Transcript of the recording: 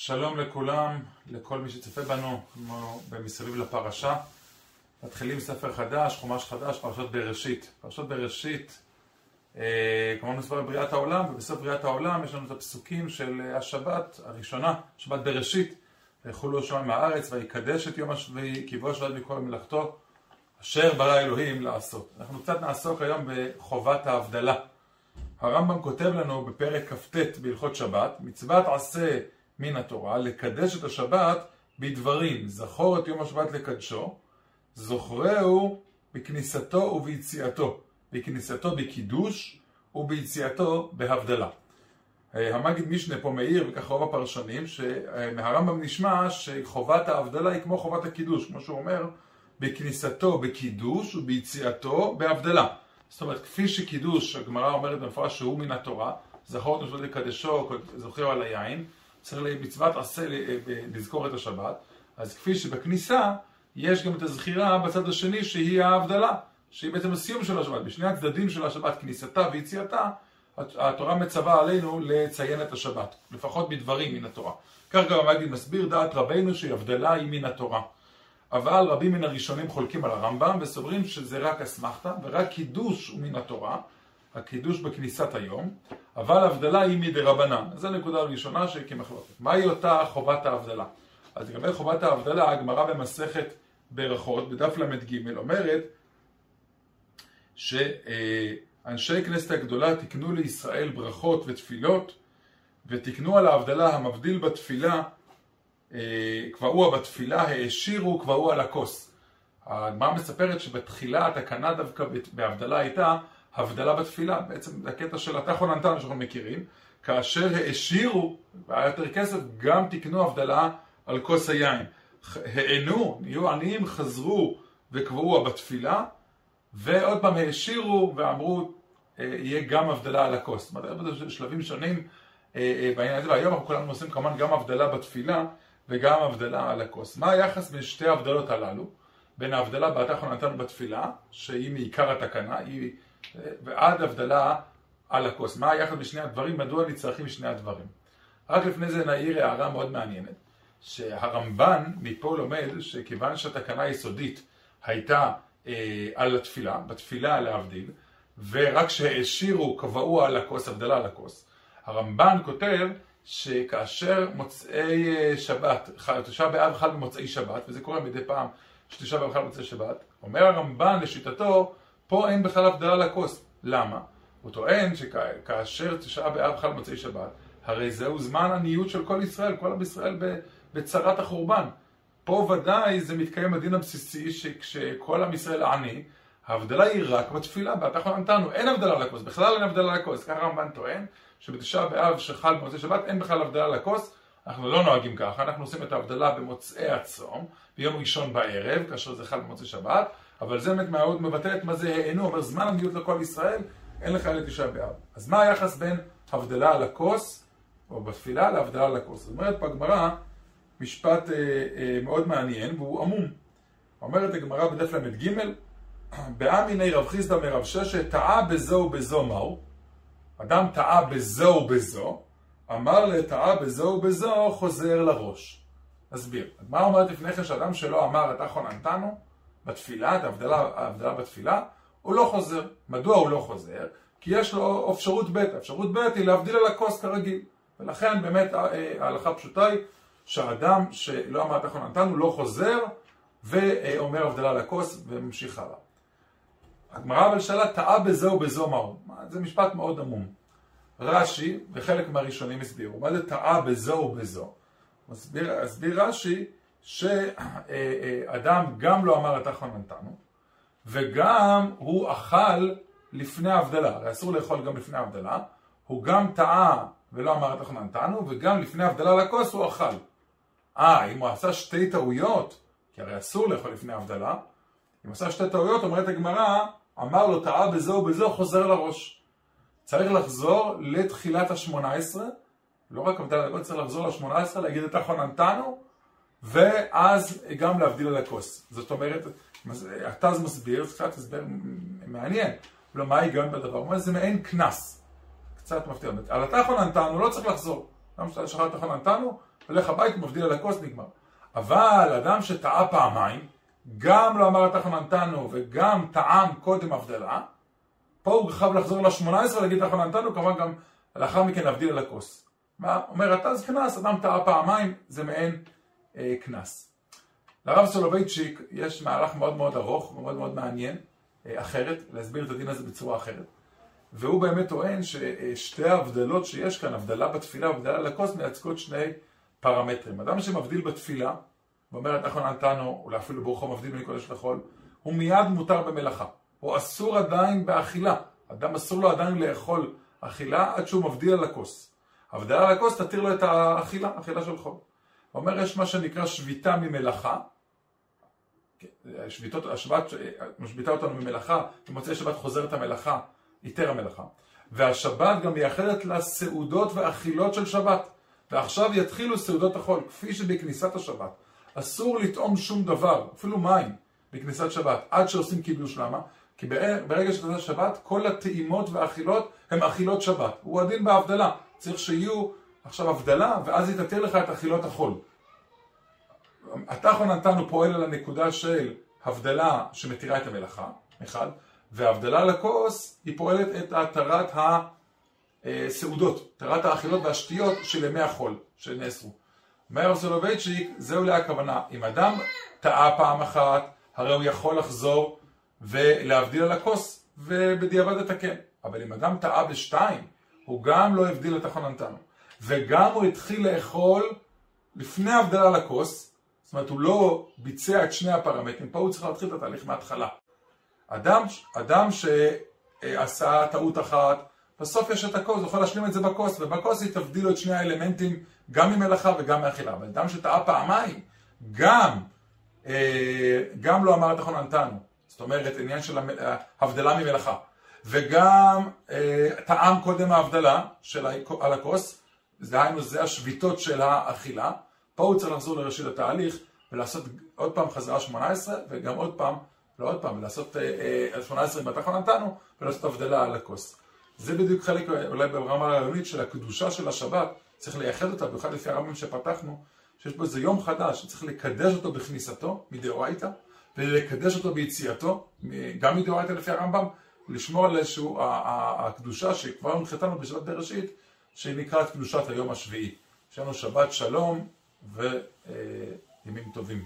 שלום לכולם, לכל מי שצופה בנו, כמו במסביב לפרשה. מתחילים ספר חדש, חומש חדש, פרשות בראשית. פרשות בראשית, אה, כמו מספר בריאת העולם, ובסוף בריאת העולם יש לנו את הפסוקים של השבת הראשונה, שבת בראשית. ויחולו שם מהארץ, ויקדש את יום השביעי, כי בו השבת מכל מלאכתו, אשר ברא אלוהים לעשות. אנחנו קצת נעסוק היום בחובת ההבדלה. הרמב"ם כותב לנו בפרק כ"ט בהלכות שבת, מצוות עשה מן התורה, לקדש את השבת בדברים, זכור את יום השבת לקדשו, זוכרהו בכניסתו וביציאתו, בכניסתו בקידוש וביציאתו בהבדלה. המגיד משנה פה מאיר, וככה רוב הפרשנים, שמהרמב"ם נשמע שחובת ההבדלה היא כמו חובת הקידוש, כמו שהוא אומר, בכניסתו בקידוש וביציאתו בהבדלה. זאת אומרת, כפי שקידוש, הגמרא אומרת במפורש שהוא מן התורה, זכור את משפט לקדשו, זוכר על היין, צריך למצוות עשה לזכור את השבת, אז כפי שבכניסה יש גם את הזכירה בצד השני שהיא ההבדלה, שהיא בעצם הסיום של השבת, בשני הצדדים של השבת, כניסתה ויציאתה, התורה מצווה עלינו לציין את השבת, לפחות בדברים מן התורה. כך גם המגיד מסביר דעת רבנו שהבדלה היא מן התורה. אבל רבים מן הראשונים חולקים על הרמב"ם וסוברים שזה רק אסמכתא ורק קידוש הוא מן התורה, הקידוש בכניסת היום, אבל הבדלה היא מדי רבנן. זו הנקודה הראשונה שכמחלוקת. מהי אותה חובת ההבדלה? אז לגבי חובת ההבדלה, הגמרא במסכת ברכות, בדף ל"ג, אומרת שאנשי כנסת הגדולה תקנו לישראל ברכות ותפילות ותקנו על ההבדלה המבדיל בתפילה קבעוה בתפילה, העשירו קבעוה על הכוס. הגמרא מספרת שבתחילה התקנה דווקא בהבדלה הייתה הבדלה בתפילה, בעצם זה הקטע של התחון נתן שאנחנו מכירים, כאשר העשירו, והיה יותר כסף, גם תקנו הבדלה על כוס היין. הענו, נהיו עניים, חזרו וקבעוה בתפילה, ועוד פעם העשירו ואמרו, יהיה גם הבדלה על הכוס. זאת אומרת, שלבים שונים בעניין הזה, והיום אנחנו כולנו עושים כמובן גם הבדלה בתפילה, וגם הבדלה על הכוס. מה היחס בין שתי ההבדלות הללו? בין ההבדלה באתר נתנו בתפילה, שהיא מעיקר התקנה, היא... ועד הבדלה על הכוס. מה היחס בין שני הדברים? מדוע נצרכים שני הדברים? רק לפני זה נעיר הערה מאוד מעניינת, שהרמב"ן מפה לומד שכיוון שהתקנה היסודית הייתה אה, על התפילה, בתפילה להבדיל, ורק שהעשירו קבעו על הכוס, הבדלה על הכוס, הרמב"ן כותב שכאשר מוצאי שבת, תשעה באב חל במוצאי שבת, וזה קורה מדי פעם שתשעה באב חל במוצאי שבת, אומר הרמב"ן לשיטתו, פה אין בכלל הבדלה לכוס. למה? הוא טוען שכאשר תשעה באב חל במוצאי שבת, הרי זהו זמן עניות של כל ישראל, כל עם ישראל בצרת החורבן. פה ודאי זה מתקיים הדין הבסיסי שכשכל עם ישראל עני, ההבדלה היא רק בתפילה, בהתחון נתנו, אין הבדלה לכוס, בכלל אין הבדלה לכוס, ככה הרמב"ן טוען. שבתשעה באב שחל במוצאי שבת אין בכלל הבדלה לכוס, אנחנו לא נוהגים ככה, אנחנו עושים את ההבדלה במוצאי הצום, ביום ראשון בערב, כאשר זה חל במוצאי שבת, אבל זה מאוד מבטא את מה זה הענו, אומר זמן עניות לכל ישראל, אין לך אלא תשעה באב. אז מה היחס בין הבדלה על הכוס, או בתפילה, להבדלה על הכוס? זאת אומרת פה הגמרא משפט אה, אה, מאוד מעניין, והוא עמום. אומרת הגמרא בדף ל"ג, באמיני רב חיסדא מרב ששת, טעה בזו ובזו מהו? אדם טעה בזו ובזו, אמר לטעה בזו ובזו, חוזר לראש. נסביר. מה אומרת לפני כן שאדם שלא אמר את אחון נתנו בתפילה, את ההבדלה, ההבדלה בתפילה, הוא לא חוזר. מדוע הוא לא חוזר? כי יש לו אפשרות ב', אפשרות ב' היא להבדיל על הכוס כרגיל. ולכן באמת ההלכה הפשוטה היא שהאדם שלא אמר את אחון נתנו לא חוזר ואומר הבדלה על הכוס וממשיך הלאה. הגמרא אבל שאלה, טעה בזה ובזו מהו? זה משפט מאוד עמום. רש"י, וחלק מהראשונים הסבירו, מה זה טעה בזו ובזו? מסביר, הסביר רש"י שאדם גם לא אמר את אחון נתנו, וגם הוא אכל לפני ההבדלה, הרי אסור לאכול גם לפני ההבדלה, הוא גם טעה ולא אמר את אחון נתנו, וגם לפני ההבדלה לכוס הוא אכל. אה, אם הוא עשה שתי טעויות, כי הרי אסור לאכול לפני ההבדלה, אם עשה שתי טעויות, אומרת הגמרא, אמר לו טעה בזו ובזו, חוזר לראש. צריך לחזור לתחילת השמונה עשרה, לא רק הבדל הגוד, צריך לחזור לשמונה עשרה, להגיד את אחון נתנו, ואז גם להבדיל על הכוס. זאת אומרת, התז מסביר, זה קצת הסבר מעניין. לא, מה ההיגיון בדבר? הוא אומר, זה מעין קנס. קצת מפתיע. על התחון נתנו לא צריך לחזור. גם כשאתה שכחת תחון נתנו, הולך הביתה, מבדיל על הכוס, נגמר. אבל אדם שטעה פעמיים, גם לא אמר את החננתנו וגם טעם קודם הבדלה, פה הוא חייב לחזור ל-18 ולהגיד את החננתנו, כמובן גם לאחר מכן להבדיל על הכוס. מה אומר? אז קנס, אדם טעה פעמיים, זה מעין קנס. לרב סולובייצ'יק יש מהלך מאוד מאוד ארוך ומאוד מאוד מעניין, אה, אחרת, להסביר את הדין הזה בצורה אחרת. והוא באמת טוען ששתי ההבדלות שיש כאן, הבדלה בתפילה והבדלה לכוס, מייצגות שני פרמטרים. אדם שמבדיל בתפילה, ואומר נכון נתנו, אולי אפילו ברוחו מבדיל בין קודש לחול, הוא מיד מותר במלאכה. הוא אסור עדיין באכילה. אדם אסור לו עדיין לאכול אכילה עד שהוא מבדיל על הכוס. הבדלה על הכוס תתיר לו את האכילה, אכילה של חול. אומר יש מה שנקרא שביתה ממלאכה. שביתות, השבת משביתה אותנו ממלאכה, במוצאי שבת חוזרת המלאכה, היתר המלאכה. והשבת גם מייחדת לה סעודות ואכילות של שבת. ועכשיו יתחילו סעודות החול, כפי שבכניסת השבת. אסור לטעום שום דבר, אפילו מים, בכניסת שבת, עד שעושים קידוש. למה? כי ברגע שאתה שבת, כל הטעימות והאכילות הם אכילות שבת. הוא הדין בהבדלה. צריך שיהיו עכשיו הבדלה, ואז יתתר לך את אכילות החול. התחון נתנו פועל על הנקודה של הבדלה שמתירה את המלאכה, אחד, והבדלה לכוס היא פועלת את התרת הסעודות, תרת האכילות והשתיות של ימי החול שנאסרו. אומר סולובייצ'יק, זהו להכוונה, אם אדם טעה פעם אחת, הרי הוא יכול לחזור ולהבדיל על הכוס ובדיעבד לתקן. אבל אם אדם טעה בשתיים, הוא גם לא הבדיל את החננתנו. וגם הוא התחיל לאכול לפני הבדלה לכוס, זאת אומרת הוא לא ביצע את שני הפרמטרים, פה הוא צריך להתחיל את התהליך מההתחלה. אדם, אדם שעשה טעות אחת, בסוף יש את הכוס, הוא יכול להשלים את זה בכוס, ובכוס היא תבדיל את שני האלמנטים, גם ממלאכה וגם מאכילה. אבל אדם שטעה פעמיים, גם, אה, גם לא אמר את החוננתנו. זאת אומרת, עניין של הבדלה ממלאכה. וגם אה, טעם קודם ההבדלה של על הכוס, דהיינו זה השביתות של האכילה. פה הוא צריך לחזור לראשית התהליך ולעשות עוד פעם חזרה 18 וגם עוד פעם, לא עוד פעם, לעשות אה, 18 אם אתה נתנו ולעשות הבדלה על הכוס. זה בדיוק חלק אולי ברמה הרעיונית של הקדושה של השבת, צריך לייחד אותה, במיוחד לפי הרבים שפתחנו, שיש פה איזה יום חדש שצריך לקדש אותו בכניסתו מדאורייתא ולקדש אותו ביציאתו, גם מדאורייתא לפי הרמב"ם, לשמור על איזשהו, הקדושה שכבר הונחתנו בשבת בראשית, שנקראת קדושת היום השביעי. יש לנו שבת שלום וימים טובים.